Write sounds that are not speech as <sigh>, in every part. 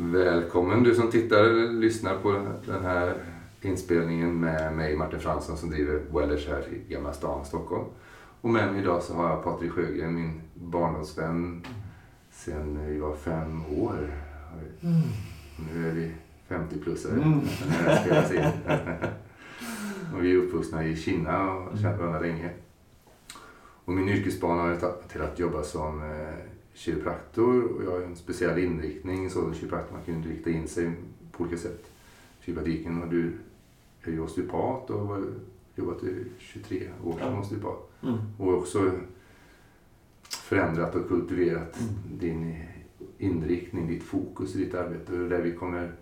Välkommen du som tittar eller lyssnar på den här inspelningen med mig Martin Fransson som driver Wellers här i Gamla stan, Stockholm. Och med mig idag så har jag Patrik Sjögren, min barndomsvän sen vi var fem år. Mm. Nu är vi 50-plussare Mm. när det här spelas <laughs> in. och vi är uppvuxna i Kina och har känt varandra länge. Och min yrkesbana har tagit till att jobba som eh, kiropraktor och jag har en speciell inriktning, sådan kiropraktor man kan rikta in sig på olika sätt. Kiropraktiken och du är ju osteopat och har jobbat i 23 år som Ja. osteopat. Mm. Och också förändrat och kultiverat Mm. din inriktning, ditt fokus i ditt arbete. Och där vi kommer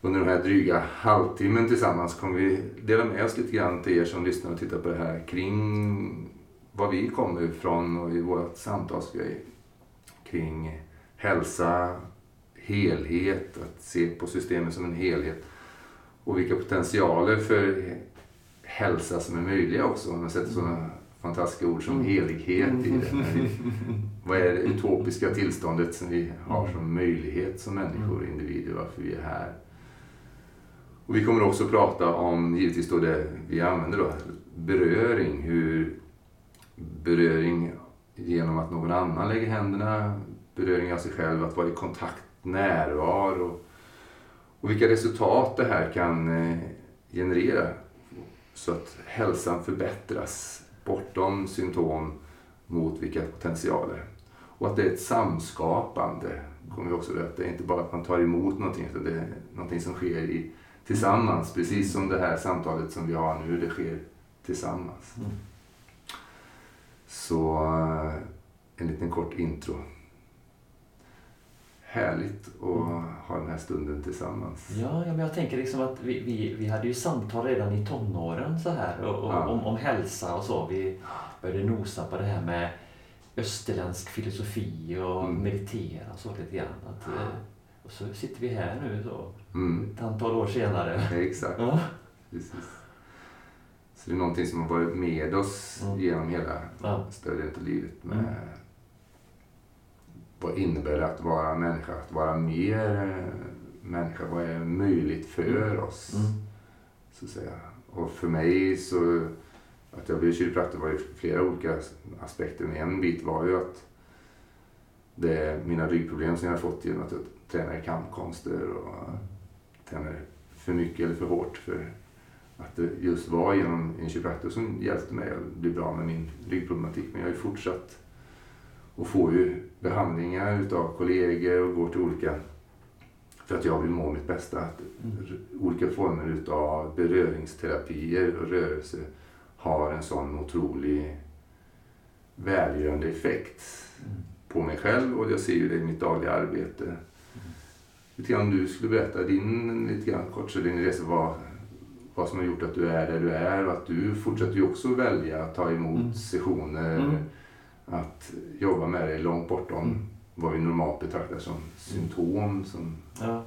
under den här dryga halvtimmen tillsammans kommer vi dela med oss lite grann till er som lyssnar och tittar på det här kring var vi kommer ifrån och i vårt samtal ska vi kring hälsa, helhet, att se på systemet som en helhet och vilka potentialer för hälsa som är möjliga också. Om man sätter sådana fantastiska ord som Mm. helighet i det. <laughs> Vad är det utopiska tillståndet som vi har som möjlighet som människor, individer, varför vi är här. Och vi kommer också prata om, givetvis då det vi använder då, beröring. Hur beröring genom att någon annan lägger händerna, beröring av sig själv, att vara i kontakt, närvaro. Och vilka resultat det här kan eh, generera så att hälsan förbättras bortom symptom mot vilka potentialer. Och att det är ett samskapande. kommer vi också att Det är inte bara att man tar emot någonting utan det är någonting som sker i, tillsammans. Precis som det här samtalet som vi har nu, det sker tillsammans. Mm. Så eh, en liten kort intro. Härligt att ha den här stunden tillsammans. Ja, ja, men jag tänker liksom att vi, vi, vi hade ju samtal redan i tonåren så här och, och, Ja. om, om hälsa och så. Vi började nosa på det här med österländsk filosofi och Mm. meditera och så lite grann. Att, eh, och så sitter vi här nu så, Mm, ett antal år senare. exakt. Ja. Precis. Så det är någonting som har varit med oss Mm. genom hela Ja. större delen av livet. Med Mm. Vad innebär det att vara människa? Att vara mer människa? Vad är möjligt för Mm. oss? Mm. Så att säga. Och för mig så, att jag blev kiropraktor var ju flera olika aspekter. Men en bit var ju att det, mina ryggproblem som jag har fått genom att jag tränar kampkonster och tränar för mycket eller för hårt. För att det just var genom en kiropraktor som hjälpte mig att bli bra med min ryggproblematik. Men jag har ju fortsatt och får ju behandlingar utav kollegor och går till olika för att jag vill må mitt bästa. Att Mm. olika former utav beröringsterapier och rörelse har en sån otrolig välgörande effekt Mm. på mig själv och jag ser ju det i mitt dagliga arbete. Lite grann om du skulle berätta din, lite grann kort, så din resa, vad, vad som har gjort att du är där du är och att du fortsätter ju också välja att ta emot Mm. sessioner, Mm. att jobba med det långt bortom Mm. vad vi normalt betraktar som symptom. Som, Ja.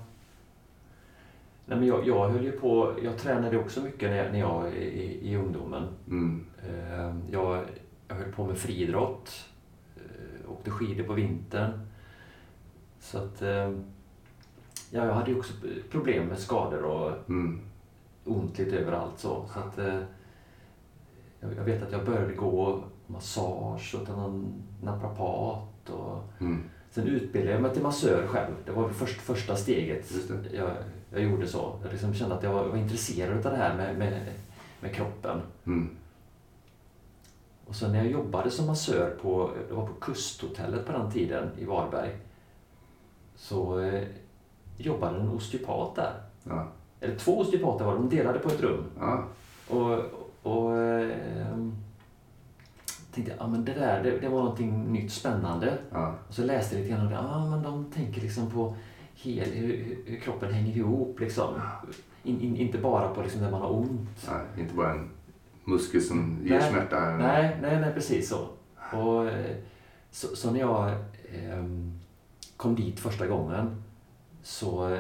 Nej, men jag, jag höll ju på, jag tränade också mycket när jag, när jag i, i ungdomen. mm, Eh, Jag, jag höll på med friidrott, eh, åkte skidor på vintern. Så att, eh, ja, jag hade ju också problem med skador och mm, ont lite överallt. Så, så att, eh, jag, vet att jag började gå massage och till någon naprapat. Och, mm, sen utbildade jag mig till massör själv. Det var först, första steget jag, jag gjorde så. Jag liksom kände att jag var, var intresserad av det här med, med, med kroppen. Mm, Och sen när jag jobbade som massör på, det var på Kusthotellet på den tiden i Varberg. Så eh, jobbade en osteopat där. ja, Eller två osteopater var de delade på ett rum. ja, Och, och eh, tänkte ah, men det där det, det var någonting nytt spännande. ja, Och så läste jag lite grann om det. Ah, men de tänker liksom på hel, hur, hur kroppen hänger ihop. Liksom. In, in, inte bara på liksom, när man har ont. ja, inte bara en muskel som ger Nej, smärta. Nej, nej, nej precis så. Och, eh, så, så när jag ehm, kom dit första gången så eh,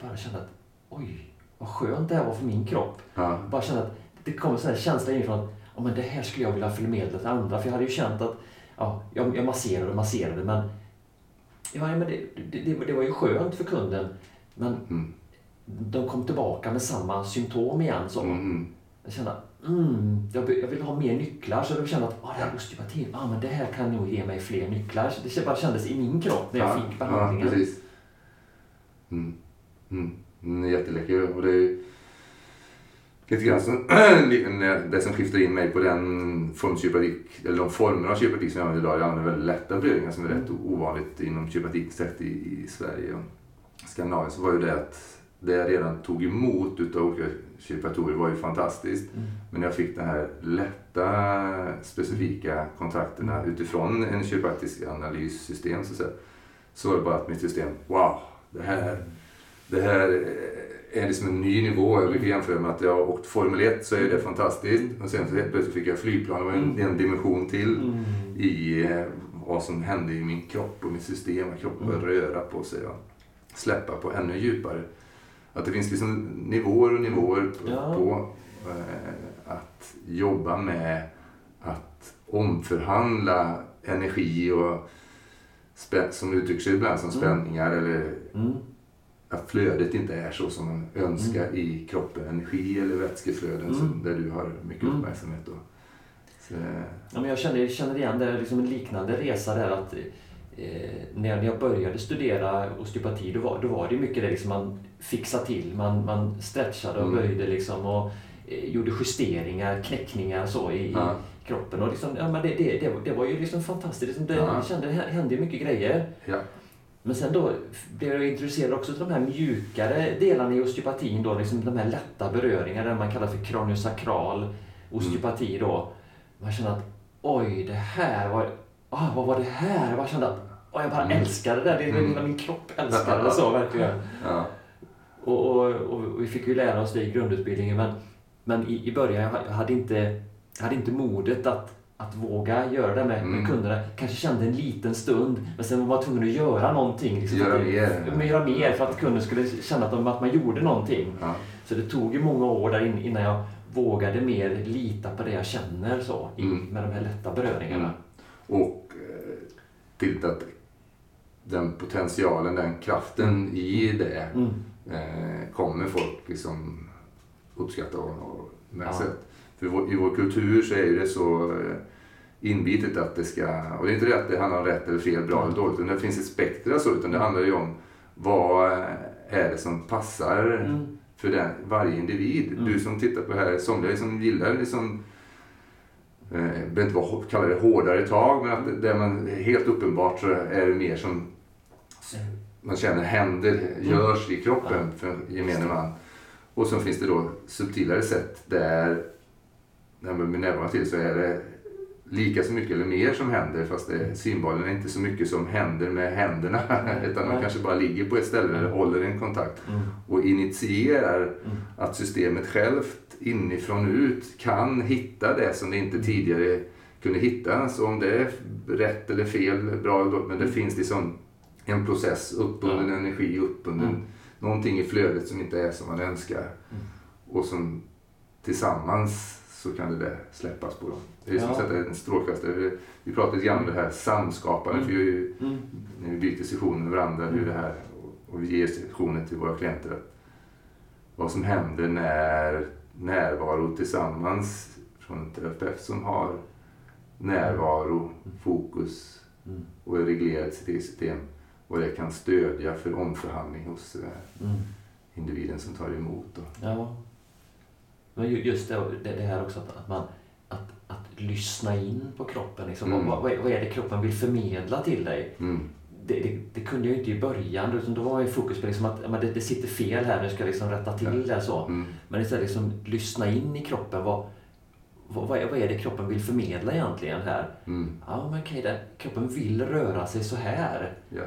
bara kände att oj, vad skönt det här var för min kropp. Ja, Bara kände att det kom en sån här känsla inifrån att men det här skulle jag vilja förmedla till andra. För jag hade ju känt att ja, jag, jag masserade och masserade men ja, men det, det, det, var ju skönt för kunden. Men Mm. de kom tillbaka med samma symptom igen. Så. Mm. Jag kände mm, jag, vill- jag vill ha mer nycklar. Så jag kände att ah, det här osteopatin, ah, men det här kan nog ge mig fler nycklar. Så det bara kändes i min kropp när jag ja, fick behandlingen. Ja. Mm. Mm. Mm, jätteläcker. Och det är lite grann som <clears throat> det som skiftar in mig på den form eller de former av kiropraktik som jag använder idag. Jag använder väldigt lätta beröringar som är rätt ovanligt inom kiropraktiksätt i, i Sverige och Skandinavien. Så var ju det att det jag redan tog emot utav olika kiropraktorer var ju fantastiskt. Mm. Men jag fick de här lätta specifika kontakterna utifrån en kiropraktisk analyssystem så, så var det bara att mitt system, wow, det här, det här är liksom en ny nivå. Jag brukar jämföra med att jag har åkt Formel 1 så är det fantastiskt. Och sen så helt plötsligt fick jag flygplan, det var en, en dimension till Mm. i eh, vad som hände i min kropp och mitt system. Kroppen började röra på sig och släppa på ännu djupare. Att det finns liksom nivåer och nivåer på, Ja. på eh, att jobba med att omförhandla energi och som uttrycker sig ibland som Mm. spänningar eller Mm. Att flödet inte är så som man önskar i kroppen. Energi eller vätskeflöden Mm. där du har mycket Mm. uppmärksamhet. Då. Så, Ja, men jag känner, känner igen det, liksom en liknande resa där att eh, när, jag, jag började studera osteopati då var, då var det mycket det liksom man fixade till. Man, man stretchade och Mm. böjde liksom och eh, gjorde justeringar, knäckningar så i, Ja. i kroppen. Och liksom, ja, men det, det, det, var- det var ju liksom fantastiskt. Liksom det, Ja. Jag kände det hände mycket grejer. ja. Men sen då blev jag intresserad också av de här mjukare delarna i osteopatin då, liksom de här lätta beröringarna, det man kallar för kraniosakral osteopati då. Man kände att oj, det här var, ah, vad var det här? Jag bara kände att oh, jag bara Mm. älskade det, det Mm. hela min kropp älskade det så verkligen. ja. Och, och, och vi fick ju lära oss det i grundutbildningen men, men i, i början jag hade inte, jag hade inte modet att, att våga göra det med, med Mm. kunderna. Kanske kände en liten stund men sen var man tvungen att göra någonting. Liksom, Göra att, mer. Göra mer för att kunden skulle känna att, de, att man gjorde någonting. Ja. Så det tog ju många år där in, innan jag vågade mer lita på det jag känner så, Mm. med de här lätta beröringarna. Och eh, till att den potentialen, den kraften i det Mm. eh, kommer folk liksom uppskatta och, och med Ja. sätt. För i vår kultur så är det så eh, inbitet att det ska, och det är inte det att det handlar om rätt eller fel, bra eller dåligt, utan det finns ett spektra så, utan det handlar ju om vad är det som passar Mm. för den, varje individ. Mm. Du som tittar på det här, somliga som gillar liksom eh, jag behöver inte vara, kalla det hårdare tag, men att det man helt uppenbart så är det mer som man känner händer görs i kroppen för gemene man. Och så finns det då subtilare sätt där när man med nävarna till så är det lika så mycket eller mer som händer fast det, symbolen är inte så mycket som händer med händerna utan man Nej. kanske bara ligger på ett ställe eller håller en kontakt Mm. och initierar Mm. att systemet självt inifrån ut kan hitta det som det inte tidigare kunde hitta. Så om det är rätt eller fel, bra eller dåligt, men det finns liksom en process, uppbunden energi, uppbunden Mm. någonting i flödet som inte är som man önskar. Och som tillsammans så kan det där släppas på dem. Det är som Ja. att sätta en strålkastare. Vi pratade lite grann om det här samskapandet. Mm. Vi Mm. när vi byter sessioner med varandra, hur det här, och- vi ger sessioner till våra klienter, att vad som händer när närvaro tillsammans från en terapeut som har närvaro, fokus Mm. och är reglerat sitt eget system, vad det kan stödja för omförhandling hos eh, Mm. individen som tar emot. Då. Ja. Men ju- just det, det, här också att, att man att, att lyssna in på kroppen. Liksom. Mm. Vad, vad, är det kroppen vill förmedla till dig? Mm. Det, det, det kunde jag ju inte i början. Utan då var ju fokus på liksom att men det, det sitter fel här, nu ska jag liksom rätta till det. Så. Mm. Men istället liksom lyssna in i kroppen. Vad, vad, vad, är, vad är det kroppen vill förmedla egentligen här? Mm. Ja, men okej, det, kroppen vill röra sig så här. Ja.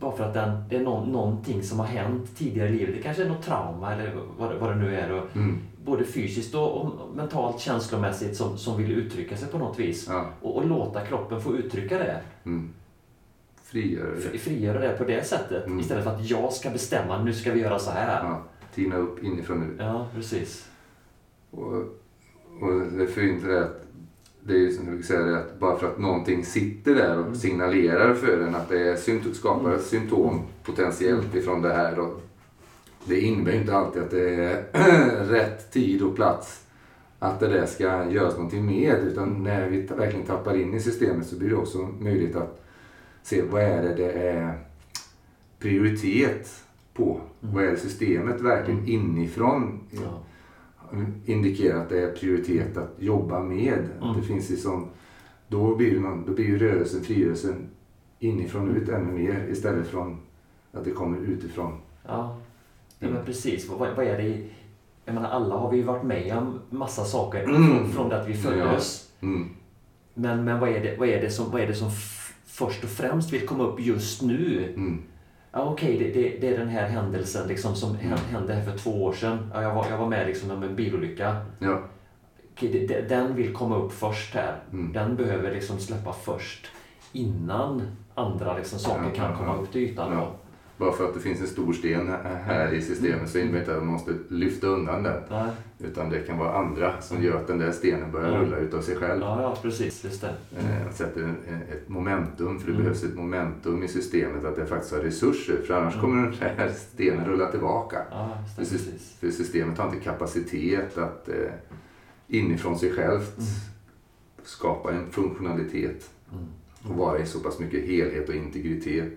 Bara för att den, det är nå- någonting som har hänt tidigare i livet. Det kanske är något trauma eller vad, vad det nu är. Och Mm. både fysiskt och, och mentalt, känslomässigt som, som vill uttrycka sig på något vis. Ja. Och, och låta kroppen få uttrycka det. Mm. Frigöra det. Fri- Frigöra det på det sättet. Mm. Istället för att jag ska bestämma, nu ska vi göra så här. Ja. Tina upp inifrån nu. Ja, precis. Och, och det är fint det att det är ju som vi säger att bara för att någonting sitter där och signalerar för en att det är skapar symptom potentiellt ifrån det här. Och det innebär ju inte alltid att det är <clears throat> rätt tid och plats att det där ska göras någonting med. Utan när vi verkligen tappar in i systemet så blir det också möjligt att se vad är det det är prioritet på. Vad är det systemet verkligen inifrån Ja. Indikerar att det är prioritet att jobba med. Att det finns liksom, då, blir det någon, då blir ju rörelsen, frigörelsen inifrån ut ännu mer istället från att det kommer utifrån. Ja, ja men precis. Vad, vad är det Jag menar, alla har vi ju varit med om massa saker från, från det att vi föddes. Mm. Men, men vad, är det, vad, är det som, vad är det som först och främst vill komma upp just nu? Mm. Ja, Okej, det, det, det är den här händelsen liksom, som hä- hände här för två år sedan. Ja, jag, var, jag var med liksom, om en bilolycka. Ja. Okej, det, den vill komma upp först här. Mm. Den behöver liksom släppa först innan andra liksom, saker Ja, kan komma upp till ytan. Bara för att det finns en stor sten här i systemet så innebär det inte att man måste lyfta undan den. Nej. Utan det kan vara andra som gör att den där stenen börjar Ja. rulla utav sig själv. Ja, ja, precis. Just det. Eh, sätter ett momentum, för det Mm. behövs ett momentum i systemet att det faktiskt har resurser. För annars kommer den här stenen rulla tillbaka. Ja, det, för systemet har inte kapacitet att eh, inifrån sig självt Mm. skapa en funktionalitet Mm. och vara i så pass mycket helhet och integritet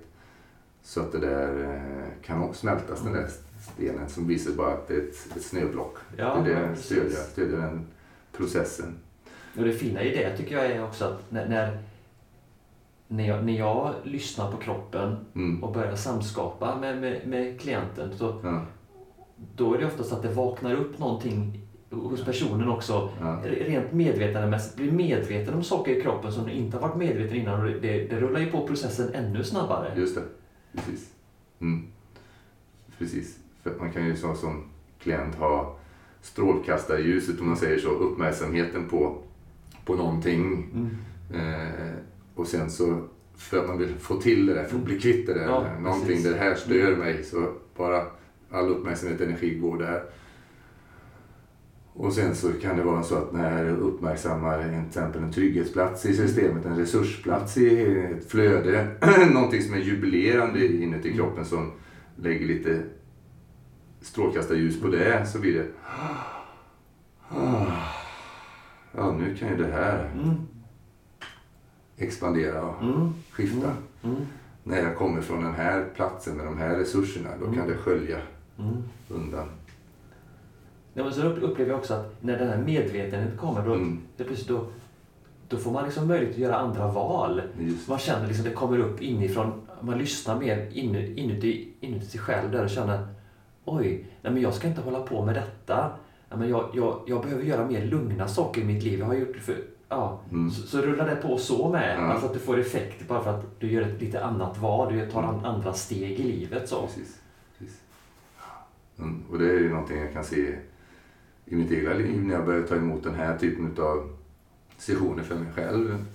så att det där eh, kan också smältas, den där stenen som visar bara att det är ett, ett snöblock. Ja, det är det stödjer, stödjer den processen. Och det fina i det tycker jag är också att när, när, när, jag, när jag lyssnar på kroppen Mm. och börjar samskapa med, med, med klienten så Ja, då är det oftast att det vaknar upp någonting hos personen också. ja, Rent medvetandemässigt, blir medveten om saker i kroppen som den inte har varit medveten innan och det, det rullar ju på processen ännu snabbare. just det. Precis. Mm. Precis. För man kan ju så, som klient ha strålkastarljuset, om man säger så, uppmärksamheten på, på någonting. Mm. Eh, och sen så, för att man vill få till det där, för att bli kvitt det där, Ja, någonting precis. det här stör mig, så bara all uppmärksamhet och energi går där. Och sen så kan det vara så att när jag uppmärksammar en, till exempel en trygghetsplats i systemet, en resursplats i ett flöde, <clears throat> någonting som är jubilerande inuti kroppen som lägger lite strålkastarljus på det, så blir det Ja, nu kan ju det här Mm. expandera och Mm. skifta. Mm. När jag kommer från den här platsen med de här resurserna, då kan det skölja Mm. undan. Ja, men så upp- upplever jag också att när den här medvetenheten kommer då, Mm. det är precis då, då får man liksom möjlighet att göra andra val. Just. Man känner liksom det kommer upp inifrån, man lyssnar mer inu- inuti, inuti sig själv där och känner oj, nej men jag ska inte hålla på med detta. Nej, men jag, jag, jag behöver göra mer lugna saker i mitt liv. Jag har gjort för, ja, Mm. så, så rullar det på så med. Ja. Alltså att du får effekt bara för att du gör ett lite annat val. Du tar an, andra steg i livet. så. Precis. Precis. Mm. Och det är ju någonting jag kan se i mitt egna liv när jag började ta emot den här typen av sessioner för mig själv.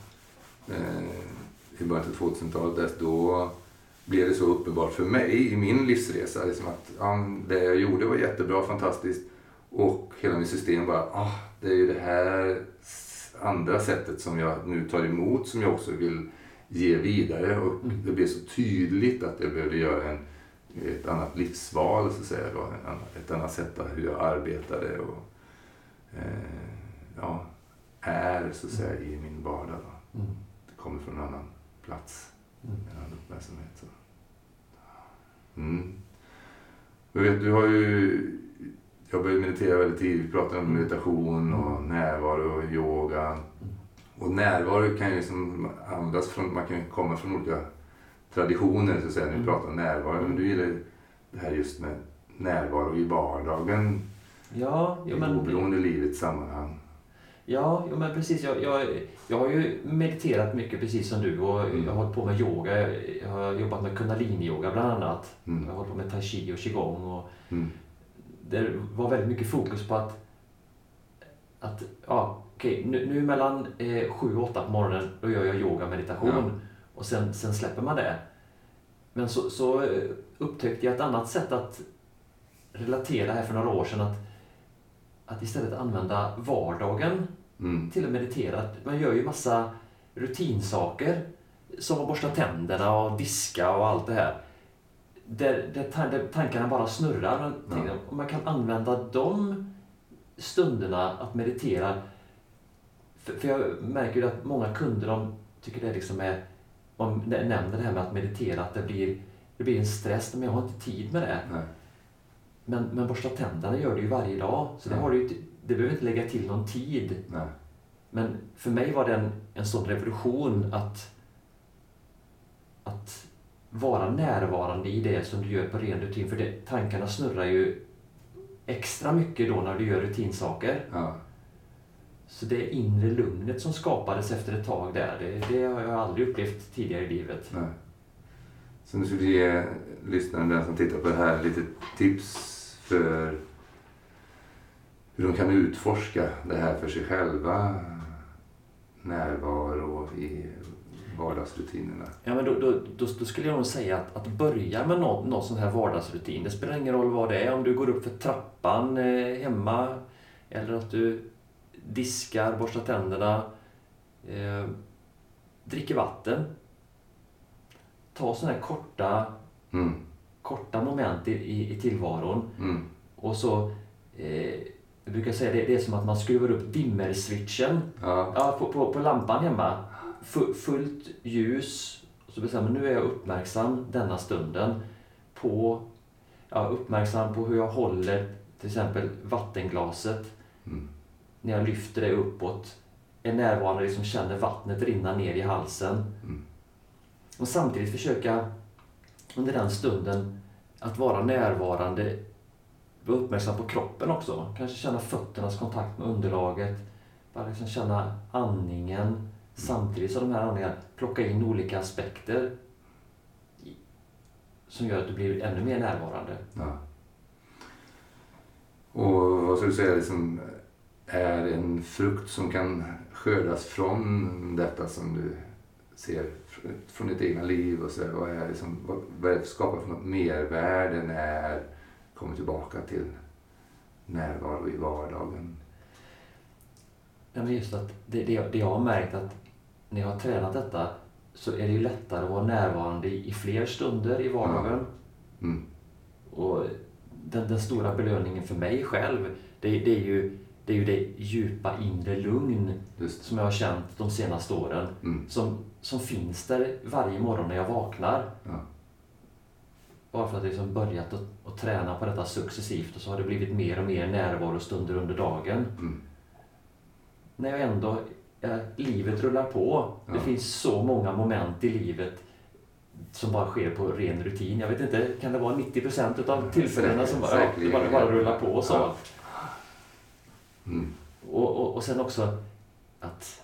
Eh, I början av 2000-talet, där- då blev det så uppenbart för mig i min livsresa. Liksom att ja, det jag gjorde var jättebra, fantastiskt. Och hela mitt system bara, ah, det är ju det här andra sättet som jag nu tar emot som jag också vill ge vidare. Och det blev så tydligt att jag behövde göra en, ett annat livsval, så att säga. Då. Ett annat sätt att hur jag arbetade och eh, ja, är så att säga i min vardag. Då. Mm. Det kommer från en annan plats, Mm. en annan uppmärksamhet. Så. Mm. Jag vet, du har ju... Jag började meditera väldigt tidigt. Vi pratade om Mm. meditation och närvaro och yoga. Och närvaro kan ju liksom användas från... Man kan komma från olika traditioner så att säga när vi Mm. pratar om närvaro. Men du gillar det här just med närvaro i vardagen. Ja, jo, i men, oberoende livets sammanhang. Ja, jo, men precis. Jag, jag, jag har ju mediterat mycket precis som du och Mm. jag har hållit på med yoga. Jag, jag har jobbat med kundalini-yoga bland annat. Mm. Jag har hållit på med tai chi och qigong. Och Mm. det var väldigt mycket fokus på att, att ja, okej, nu, nu mellan eh, sju och åtta på morgonen då gör jag yoga meditation Ja. Och sen, sen släpper man det. Men så, så eh, upptäckte jag ett annat sätt att relatera här för några år sedan. Att, att istället använda vardagen Mm. till att meditera. Man gör ju massa rutinsaker som att borsta tänderna och diska och allt det här. Där, där, där tankarna bara snurrar. Ja. tänker, om man kan använda de stunderna att meditera. För, för jag märker ju att många kunder de tycker det liksom är, om nä- nämner det här med att meditera, att det blir, det blir en stress. Men jag har inte tid med det. Nej. Men, men borsta tänderna gör du ju varje dag. Så det, har du, det behöver inte lägga till någon tid. Nej. Men för mig var det en, en sån revolution att, att vara närvarande i det som du gör på ren rutin. För det, tankarna snurrar ju extra mycket då när du gör rutinsaker. Ja. Så det inre lugnet som skapades efter ett tag där, det, det har jag aldrig upplevt tidigare i livet. Nej. Så nu ska vi ge lyssnaren, den som tittar på det här, lite tips för hur de kan utforska det här för sig själva. Närvaro i vardagsrutinerna. Ja, men då, då, då, då skulle jag nog säga att, att börja med någon, någon sån här vardagsrutin. Det spelar ingen roll vad det är. Om du går upp för trappan eh, hemma eller att du diskar, borstar tänderna, eh, dricker vatten. Ta sådana här korta, Mm. korta moment i, i, i tillvaron. Mm. Och så, eh, jag brukar säga det, det är som att man skruvar upp dimmerswitchen Ja. Ja, på, på, på lampan hemma. Fu- fullt ljus. Och så bestämmer nu är jag uppmärksam denna stunden på, ja, uppmärksam på hur jag håller till exempel vattenglaset Mm. När jag lyfter det uppåt. Är närvarande, liksom känner vattnet rinna ner i halsen. Mm. Och samtidigt försöka under den stunden att vara närvarande, vara uppmärksam på kroppen också. Kanske känna fötternas kontakt med underlaget. Bara liksom känna andningen samtidigt som de här andningarna plocka in olika aspekter som gör att du blir ännu mer närvarande. Ja. Och vad skulle du säga liksom, är en frukt som kan skördas från detta som du ser fr- från ditt egna liv? Och så, vad är liksom, vad, vad är det skapar för något mervärde när kommer tillbaka till närvaro i vardagen? Ja, men just att det, det, det jag har märkt att när jag har tränat detta så är det ju lättare att vara närvarande i, i fler stunder i vardagen. Mm. Och den, den stora belöningen för mig själv, det, det, är ju, det är ju det djupa inre lugn Just som jag har känt de senaste åren. mm. Som, som finns där varje morgon när jag vaknar. Ja. Bara för att jag liksom börjat att, att träna på detta successivt och så har det blivit mer och mer närvarostunder under dagen. Mm. När jag ändå, eh, livet rullar på. Det Ja. finns så många moment i livet som bara sker på ren rutin. Jag vet inte, kan det vara 90 procent utav tillfällena som bara, ja, det bara, bara rullar på så? Ja. Mm. Och, och, och sen också att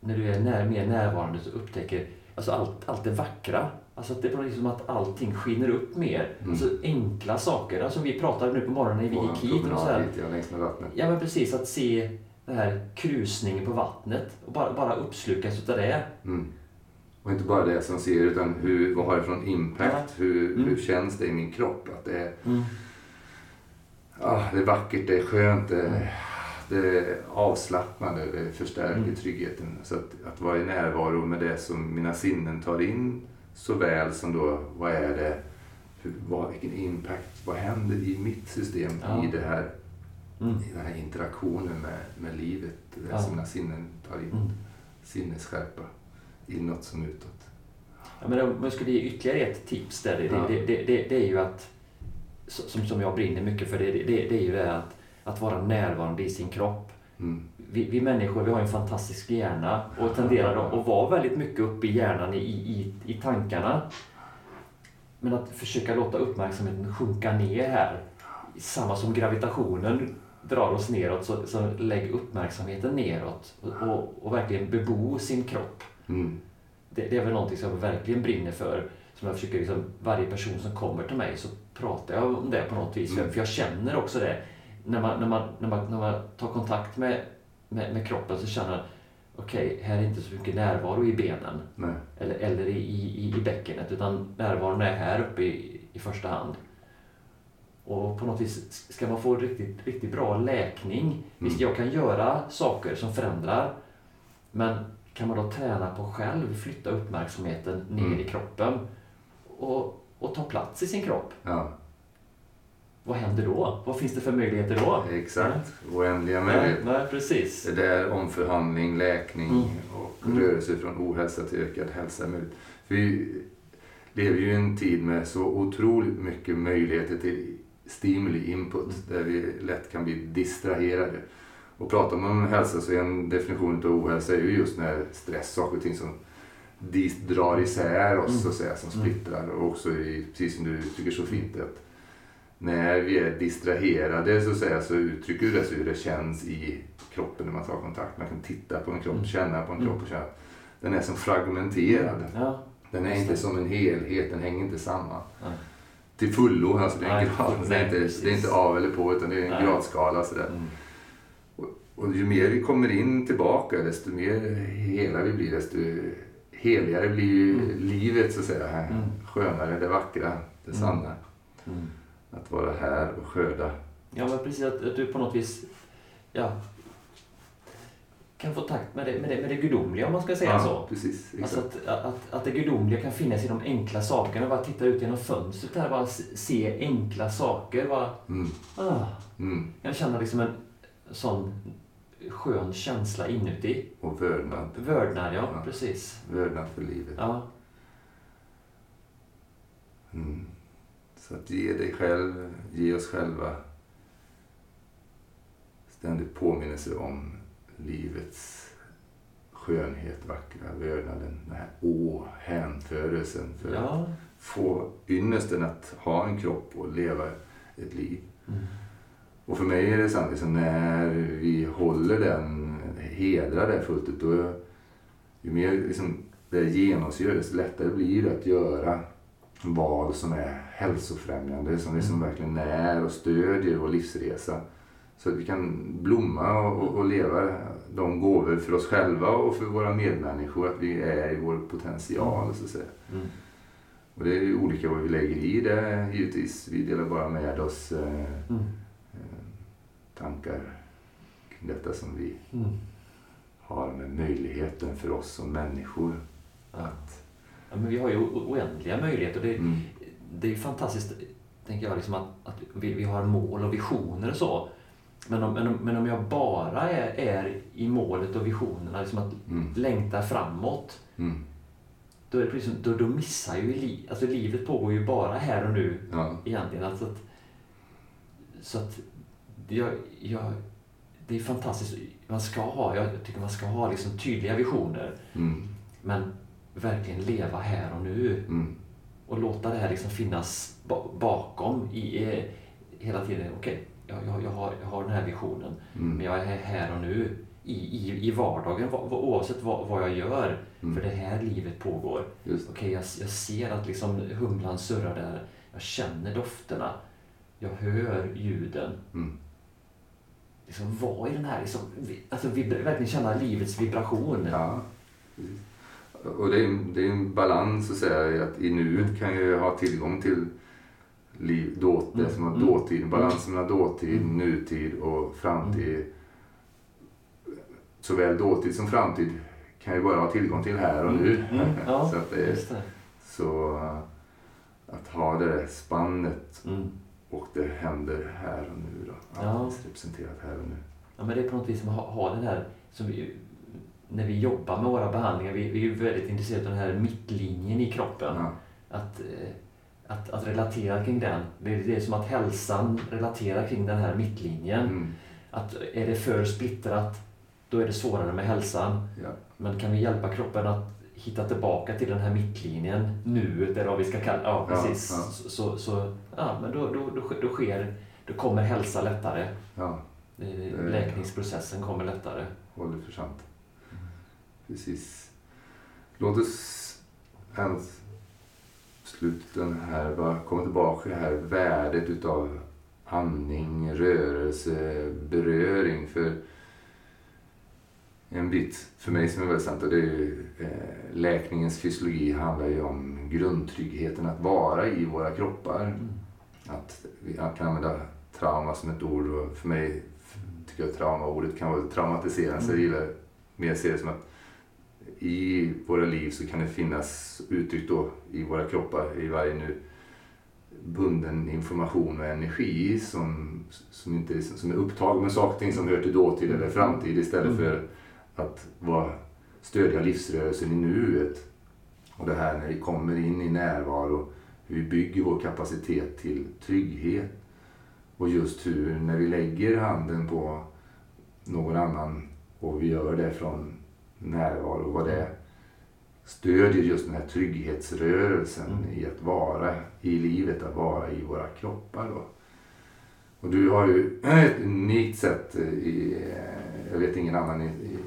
när du är när, mer närvarande så upptäcker alltså allt, allt det vackra. Alltså att det är liksom att allting skiner upp mer. Mm. Alltså enkla saker. Alltså vi pratade nu på morgonen när vi gick hit. Och så här, ja, längs med vattnet. ja men precis, att se den här krusningen på vattnet och bara, bara uppslukas utav det. Mm. Och inte bara det som ser utan hur, vad har det för impact? Hur, Mm. hur känns det i min kropp? Att det är, ah, det är vackert, det är skönt, det det är avslappnande, det förstärker Mm. tryggheten. Så att, att vara i närvaro med det som mina sinnen tar in såväl som då vad är det, hur, vad, vilken impact, vad händer i mitt system Ja. i det här Mm. i den här interaktionen med, med livet, det Ja. som mina sinnen tar in. Mm. Sinnesskärpa, inåt som utåt. Ja, men om jag skulle ge ytterligare ett tips där, det, Ja. det, det, det, det är ju att, som, som jag brinner mycket för, det, det, det är ju det att, att vara närvarande i sin kropp. Mm. Vi, vi människor vi har en fantastisk hjärna och tenderar att vara väldigt mycket uppe i hjärnan i, i, i tankarna. Men att försöka låta uppmärksamheten sjunka ner här. Samma som gravitationen drar oss neråt, så, så lägg uppmärksamheten neråt och, och, och verkligen bebo sin kropp. Mm. Det, det är väl någonting som jag verkligen brinner för. Som jag försöker, liksom, varje person som kommer till mig så pratar jag om det på något vis. Mm. För jag känner också det. När man, när man, när man, när man tar kontakt med, med, med kroppen så känner jag okej, här är inte så mycket närvaro i benen. Nej. Eller, eller i, i, i bäckenet. Utan närvaron är här uppe i, i första hand. Och på något vis ska man få riktigt, riktigt bra läkning. Visst, jag kan göra saker som förändrar. Men kan man då träna på själv, flytta uppmärksamheten ner Mm. i kroppen och, och ta plats i sin kropp. Ja, Vad händer då? Vad finns det för möjligheter då? exakt. Oändliga möjligheter. nej precis. Det där omförhandling, läkning Mm. och Mm. rörelse från ohälsa till ökad hälsa är möjligt. Vi lever ju i en tid med så otroligt mycket möjligheter till stimuli, input, där vi lätt kan bli distraherade. Och pratar man om hälsa så är en definition av ohälsa är ju just när stress, saker och ting som dis- drar isär oss så att säga, som Mm. splittrar. Och också i, precis som du uttrycker så fint att när vi är distraherade så, att säga, så uttrycker det sig hur det känns i kroppen när man tar kontakt. Man kan titta på en kropp, Mm. känna på en Mm. kropp och känna att den är som fragmenterad. Ja, Den är inte som en helhet, den hänger inte samman. nej. Till fullo, alltså det är, en grad, det är, inte, det är inte av eller på utan det är en Nej. gradskala. Sådär. Mm. Och ju mer vi kommer in tillbaka, desto mer hela vi blir, desto heligare blir ju Mm. livet så att säga. Mm. Skönare, det vackra, det Mm. sanna. Mm. Att vara här och skörda. Ja, men precis att, att du på något vis ja, kan få takt med det, med det, med det gudomliga om man ska säga ja, så. Precis, Alltså att, att, att det gudomliga kan finnas i de enkla sakerna. Bara titta ut genom fönstret här, bara se- se enkla saker. Bara, Mm. ah, Mm. jag känner liksom en sån skön känsla inuti. Och vördnad. Vördnad, ja, Ja. precis. Vördnad för livet. Ja, Mm. Så att ge dig själv, ge oss själva ständigt påminnelse om livets skönhet, vackra vördnaden, den här å, hänförelsen för att ja. få ynnesten att ha en kropp och leva ett liv. Mm. Och för mig är det sant, liksom, när vi håller den, hedrar det fullt ut, då ju mer liksom, det genomsyrar, desto lättare blir det att göra val som är hälsofrämjande, som liksom verkligen när och stödjer vår livsresa. Så att vi kan blomma och, och, leva de gåvor för oss själva och för våra medmänniskor, att vi är i vår potential. Så att säga. Mm. Och det är olika vad vi lägger i det givetvis. Vi delar bara med oss eh, Mm. Tankar kring detta som vi Mm. har med möjligheten för oss som människor. Ja. Ja, men vi har ju oändliga möjligheter. Det, Mm. det är ju fantastiskt, tänker jag, liksom att, att vi, vi har mål och visioner och så. Men om, men om, men om jag bara är, är i målet och visionerna, liksom att Mm. längta framåt, Mm. då, är det precis, då, då missar ju li, alltså livet pågår ju bara här och nu Ja. egentligen. Alltså att, så att jag, jag, det är fantastiskt. Man ska ha, jag tycker man ska ha liksom tydliga visioner. Mm. Men verkligen leva här och nu. Mm. Och låta det här liksom finnas ba- bakom i, eh, hela tiden. Okej, jag, jag, jag, har, jag har den här visionen. Men Mm. jag är här och nu. I, i, i vardagen, va- va- oavsett vad, vad jag gör. Mm. För det här livet pågår. Okej, jag, jag ser att liksom humlan surrar där. Jag känner dofterna. Jag hör ljuden. mm. Liksom vara i den här, liksom, alltså verkligen känna livets vibration. Ja. precis. Och det är, det är en balans att säga att i nuet kan jag ha tillgång till liv, då, det Mm. som har Mm. dåtid, balansen mellan dåtid, Mm. nutid och framtid. Såväl dåtid som framtid kan jag bara ha tillgång till här och nu. Mm. Mm. Ja, <laughs> Så att det är, det. Så att ha det spannet Mm. Och det händer här och nu då. Ja. Alldeles representerat här och nu. Ja, men det är på något vis som att ha, ha den här, som vi, när vi jobbar med våra behandlingar, vi, vi är ju väldigt intresserade av den här mittlinjen i kroppen. Ja. Att, eh, att, att relatera kring den. Det är, det är som att hälsan relaterar kring den här mittlinjen. Mm. Att är det för splittrat, då är det svårare med hälsan. Ja. Men kan vi hjälpa kroppen att hitta tillbaka till den här mittlinjen, nuet eller vad vi ska kalla ja, Ja, precis. ja. Så, så, så ja, men då, då, då, sker- då, sker, då kommer hälsa lättare. ja, Eh, är- Läkningsprocessen kommer lättare. håller för sant. Precis. Låt oss ens sluten här bara komma tillbaka till det här värdet utav andning, rörelse, beröring. För en bit för mig som är väldigt sant och det är ju eh, läkningens fysiologi handlar ju om grundtryggheten att vara i våra kroppar. Mm. Att jag kan använda trauma som ett ord och för mig tycker jag traumaordet kan vara traumatiserande. Så jag gillar mer att se det som att i våra liv så kan det finnas uttryck då i våra kroppar, i varje nu, bunden information och energi som, som, inte, som är upptagen med saker och ting som hör till dåtid eller framtid istället för att vara, stödja livsrörelsen i nuet. Och det här när vi kommer in i närvaro, hur vi bygger vår kapacitet till trygghet. Och just hur, när vi lägger handen på någon annan och vi gör det från närvaro, vad det stödjer just den här trygghetsrörelsen mm. i att vara i livet, att vara i våra kroppar. Då. Och du har ju <clears throat> ett unikt sätt, i, jag vet ingen annan, i,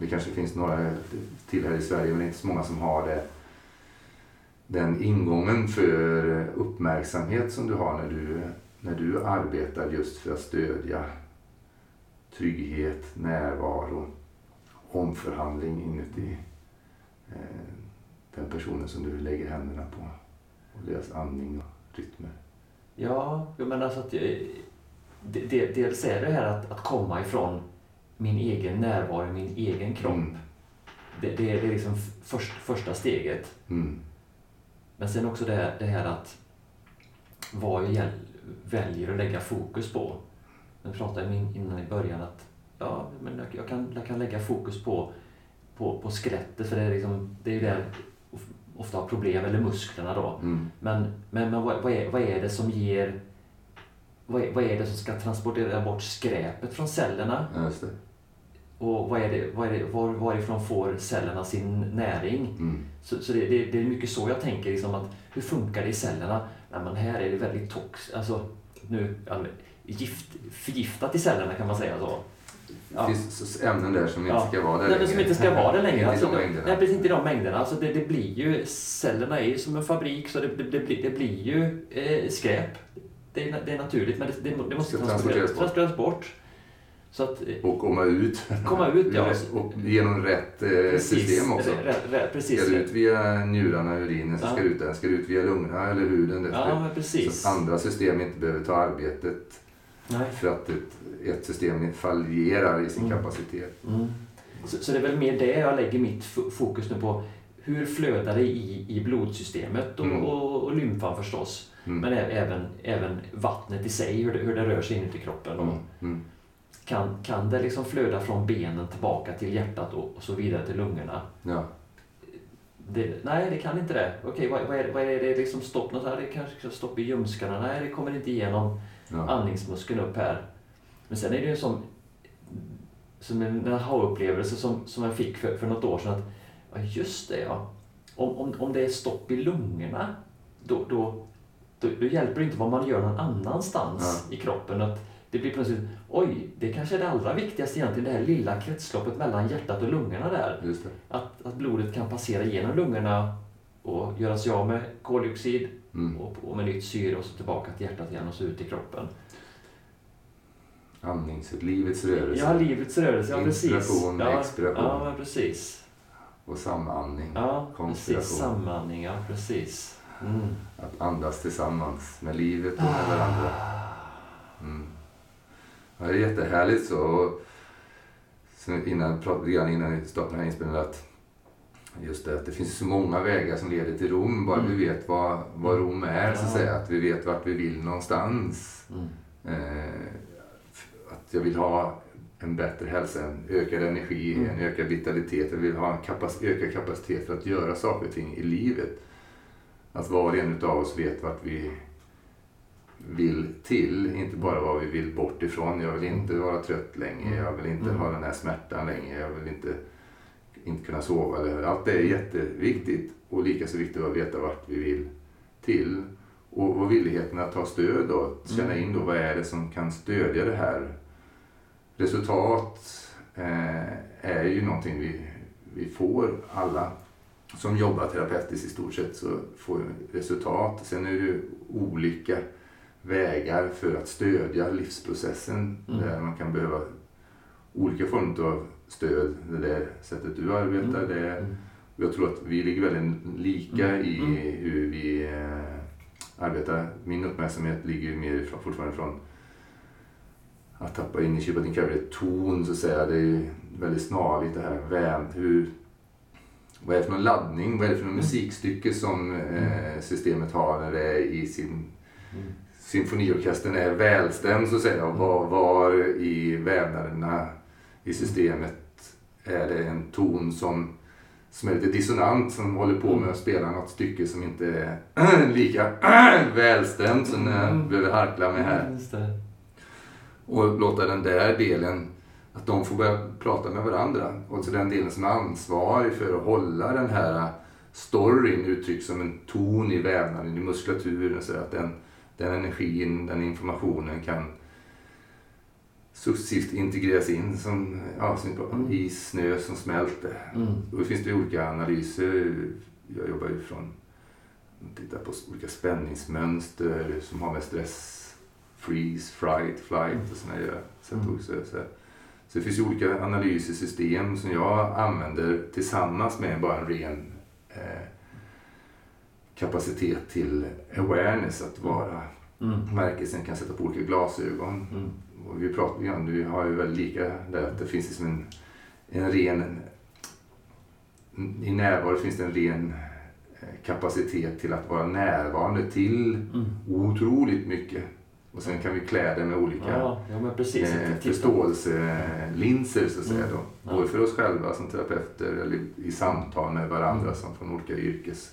det kanske finns några till här i Sverige, men det är inte så många som har det, den ingången för uppmärksamhet som du har när du, när du arbetar just för att stödja trygghet, närvaro, omförhandling inuti eh, den personen som du lägger händerna på och deras andning och rytmer. Ja, jag menar så alltså att jag, det, dels är det här att, att komma ifrån min egen närvaro, min egen kropp. Mm. Det, det, det, är liksom först, första steget. Mm. Men sen också det här, det här att vad jag väljer att lägga fokus på. Jag pratade innan i början att ja, men jag, kan, jag kan lägga fokus på, på, på skelettet för det är, liksom, det är ju där ofta har problem, eller musklerna då. Mm. Men, men, men vad, vad, är, vad är det som ger vad är, vad är det som ska transportera bort skräpet från cellerna? Ja, och vad är det, vad är det, var, varifrån får cellerna sin näring? Mm. Så, så det, det, det, är mycket så jag tänker, liksom att hur funkar det i cellerna? Nej, men här är det väldigt tox, alltså, nu, gift, förgiftat i cellerna kan man säga så. Det finns ämnen där som inte ska vara där nej, längre. Som inte ska vara där längre. <laughs> Alltså, nej, precis inte de mängderna. Alltså, det, det blir ju, cellerna är ju som en fabrik så det, det, blir, det blir ju eh, skräp. Det är, det är naturligt men det, det, måste transporteras, transporteras bort. Så att, eh, och komma ut. Komma ut ja. och genom rätt eh, precis, system också. Rätt, rätt, precis. Ska det ut via njurarna, urinen, så ja. ska det ut där. Ska det ut via lungorna eller huden. Ja. Så att andra system inte behöver ta arbetet. Nej. För att ett, ett system fallerar i sin mm. kapacitet. Mm. Så, så, det är väl mer det jag lägger mitt fokus nu på. Hur flödar det i, i blodsystemet och, mm. och, och lymfan förstås. Mm. Men även, även vattnet i sig, hur det, hur det rör sig inuti kroppen. Och, kan, kan det liksom flöda från benen tillbaka till hjärtat och, och så vidare till lungorna? Ja. Det, nej, det kan inte det. Okej, vad, vad, är, vad är det liksom stopp? Något här, det kanske stopp i ljumskarna? Nej, det kommer inte igenom ja. andningsmuskeln upp här. Men sen är det ju en sån som en aha-upplevelse som, som jag fick för, för något år sedan. Att, ja, just det ja. Om, om, om det är stopp i lungorna, då, då, då, då hjälper det inte vad man gör någon annanstans ja. i kroppen. Att, det blir plötsligt, oj, det kanske är det allra viktigaste egentligen, det här lilla kretsloppet mellan hjärtat och lungorna där. Att, att blodet kan passera genom lungorna och göra sig av med koldioxid mm. och, och med nytt syre och så tillbaka till hjärtat igen och så ut i kroppen. Andnings, livets rörelse. Ja, livets rörelse, ja precis. Inspiration, ja, expiration. Ja, precis. Och samandning, ja, Precis, samandning, ja precis. Mm. Att andas tillsammans med livet och med varandra. Mm. Ja, det är jättehärligt så. Och sen innan, pratade grann innan vi startade den här inspelningen att just det att det finns så många vägar som leder till Rom. Bara mm. vi vet vad, vad Rom är, så att säga. Att vi vet vart vi vill någonstans. Mm. Eh, att jag vill ha en bättre hälsa, en ökad energi, mm. en ökad vitalitet. Jag vill ha en kapac ökad kapacitet för att göra saker och ting i livet. Att var och en av oss vet vart vi vill till, inte bara vad vi vill bort ifrån. Jag vill inte vara trött länge, mm. jag vill inte mm. ha den här smärtan länge, jag vill inte, inte kunna sova. Allt det är jätteviktigt och lika så viktigt att veta vart vi vill till. Och, och villigheten att ta stöd och känna mm. in då vad är det som kan stödja det här. Resultat eh, är ju någonting vi, vi får alla som jobbar terapeutiskt i stort sett så får resultat. Sen är det ju olika vägar för att stödja livsprocessen. Mm. Där man kan behöva olika former av stöd. Det där sättet du arbetar. Mm. Det, jag tror att vi ligger väldigt lika mm. i mm. hur vi eh, arbetar. Min uppmärksamhet ligger mer ifrån, fortfarande från att tappa in i Chibatin Cabaret ton så att säga. Det är väldigt snarligt det här. Väm, hur, vad är det för någon laddning? Vad är det för någon musikstycke som eh, systemet har när det är i sin symfoniorkestern är välstämd så att säga. Och var, var i vävnaderna i systemet är det en ton som, som är lite dissonant som håller på med att spela något stycke som inte är <clears throat> lika <clears throat> välstämt som jag behöver harkla med här. Och låta den där delen, att de får börja prata med varandra. Och så den delen som är ansvarig för att hålla den här storyn uttryckt som en ton i vävnaden, i muskulaturen. Så att den, den energin, den informationen kan successivt integreras in som, ja, som om, is, snö som smälter. Mm. Och då finns det olika analyser. Jag jobbar ju från tittar på olika spänningsmönster som har med stress, freeze, fright, flight och sådana grejer. Så, Mm. så, så, så det finns ju olika analysersystem som jag använder tillsammans med bara en ren eh, kapacitet till awareness, att vara Mm. märkelsen kan sätta på olika glasögon. Mm. Och vi pratar ju om, vi har ju väldigt lika där, att det finns liksom en, en ren, i närvaro finns det en ren eh, kapacitet till att vara närvarande till Mm. otroligt mycket. Och sen kan vi klä det med olika Ja, ja, precis. eh, förståelselinser så att säga Mm. då. Ja. Både för oss själva som terapeuter eller i samtal med varandra Mm. som från olika yrkes...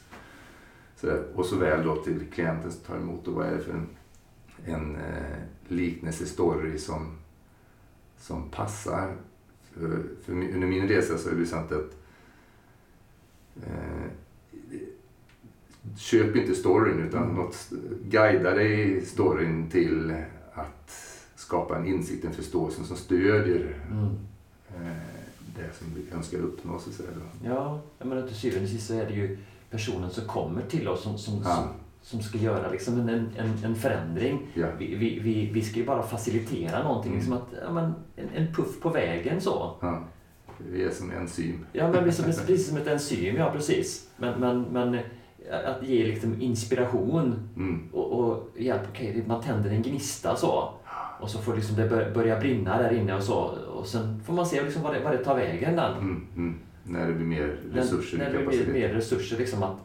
Sådär. Och såväl då till klienten som tar emot och vad är det för en, en eh, liknelsestory som, som passar. För, för mi- under min resa så är det sant att eh, köp inte storyn utan Mm. något, guida dig i storyn till att skapa en insikt, en förståelse som stödjer Mm. eh, det som vi önskar uppnå. Så att säga. Ja, menar till syvende och sist så är det ju personen som kommer till oss som, som, Ja. som, som ska göra liksom en, en, en förändring. Ja. Vi, vi, vi, vi ska ju bara facilitera någonting, Mm. liksom att, ja, men, en, en puff på vägen så. Ja. Vi är som enzym. Ja, men precis, som- <laughs> precis som ett enzym, ja precis. Men, men, men eh, att ge liksom inspiration Mm. och, och hjälp, okej, man tänder en gnista så. Och så får liksom det bör- börja brinna där inne och så. Och sen får man se liksom vad, det, vad det tar vägen den. Mm. Mm. När det blir mer resurser när, när det blir mer resurser, liksom att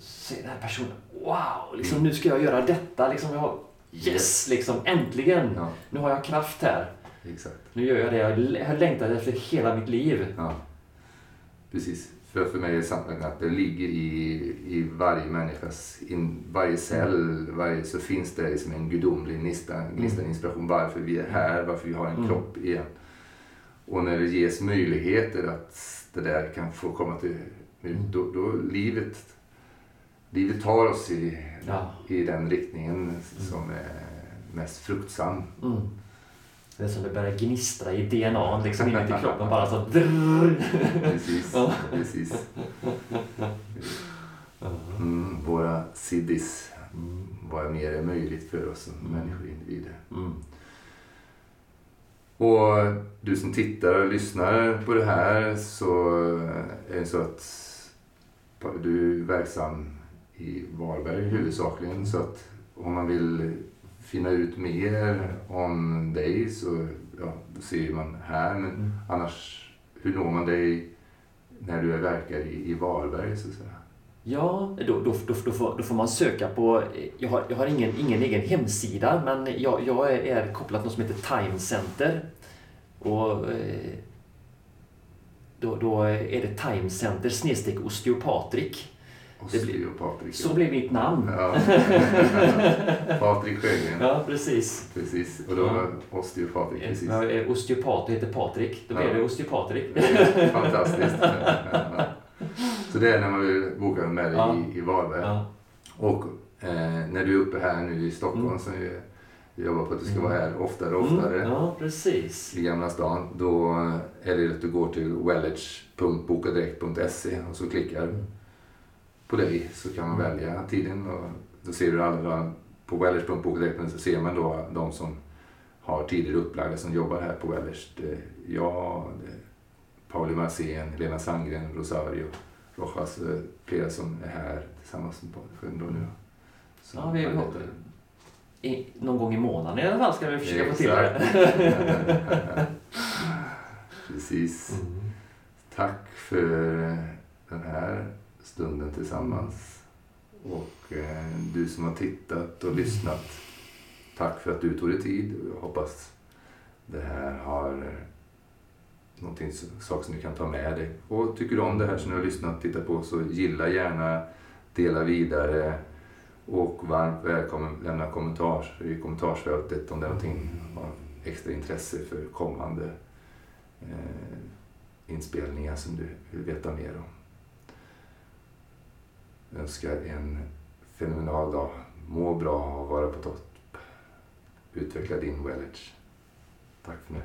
se den här personen, wow, liksom, nu ska jag göra detta, liksom, jag har, yes, liksom, äntligen, Ja, nu har jag kraft här. exakt. Nu gör jag det jag har längtat efter hela mitt liv. Ja. Precis. För, för mig är sanningen att det ligger i, i varje människas, in, varje cell, varje, så finns det liksom en gudomlig gnista, gnista inspiration varför vi är här, varför vi har en Mm. kropp igen. Och när det ges möjligheter att det där kan få komma till ut, då, då livet, livet tar oss i, Ja. i den riktningen som är mest fruktsam. Mm. Det är som det börjar gnistra i DNA liksom inuti <laughs> kroppen bara så. Precis, precis. Mm, våra siddis, vad mer är möjligt för oss som Mm. människor och individer. Mm. Och du som tittar och lyssnar på det här så är det så att du är verksam i Varberg huvudsakligen. Så att om man vill finna ut mer om dig så ja, ser man här. Men Mm. annars, hur når man dig när du är verkar i, i Varberg så att säga? Ja, då, då, då, då, får, då får man söka på... Jag har, jag har ingen, ingen egen hemsida, men jag, jag är, kopplad till något som heter Time Center. Och eh, då, då är det Time Center snedstreck osteopatrik. Det blir- Osteo Patrik. Så blir mitt namn. Ja. <laughs> Patrik Sjögren. Ja, precis. Precis. Och då Ja. Osteo Patrik. Precis. Osteopat heter Patrik. Då blir Ja. det osteopatrik. Fantastiskt. <laughs> Så det är när man vill boka med dig Ja. i, i Varberg. Ja. Och eh, när du är uppe här nu i Stockholm Mm. så är, vi jobbar på att du ska Mm. vara här oftare och oftare. Mm, ja, precis. I Gamla stan. Då är det att du går till wellage.bokadirekt.se och så klickar Mm. på dig så kan man välja tiden och då ser du alla på wellage.bokadirekt.se ser man då de som har tider upplagda som jobbar här på Wellers. Jag, Pauli Marcén, Helena Sandgren, Rosario Rojas, eh, flera som är här tillsammans med Patrik nu. Ja, vi, arbetar. i, någon gång i månaden i alla fall ska vi försöka få till det. Exakt. <laughs> Precis. Mm. Tack för den här stunden tillsammans. Och eh, du som har tittat och lyssnat. Tack för att du tog dig tid. Jag hoppas det här har eh, någonting, sak som du kan ta med dig. Och tycker du om det här som du har lyssnat och tittat på så gilla gärna, dela vidare och varmt välkommen lämna kommentar i kommentarsfältet om det är någonting av extra intresse för kommande eh, inspelningar som du vill veta mer om. Jag önskar en fenomenal dag. Må bra och vara på topp. Utveckla din Wellage. Tack för nu.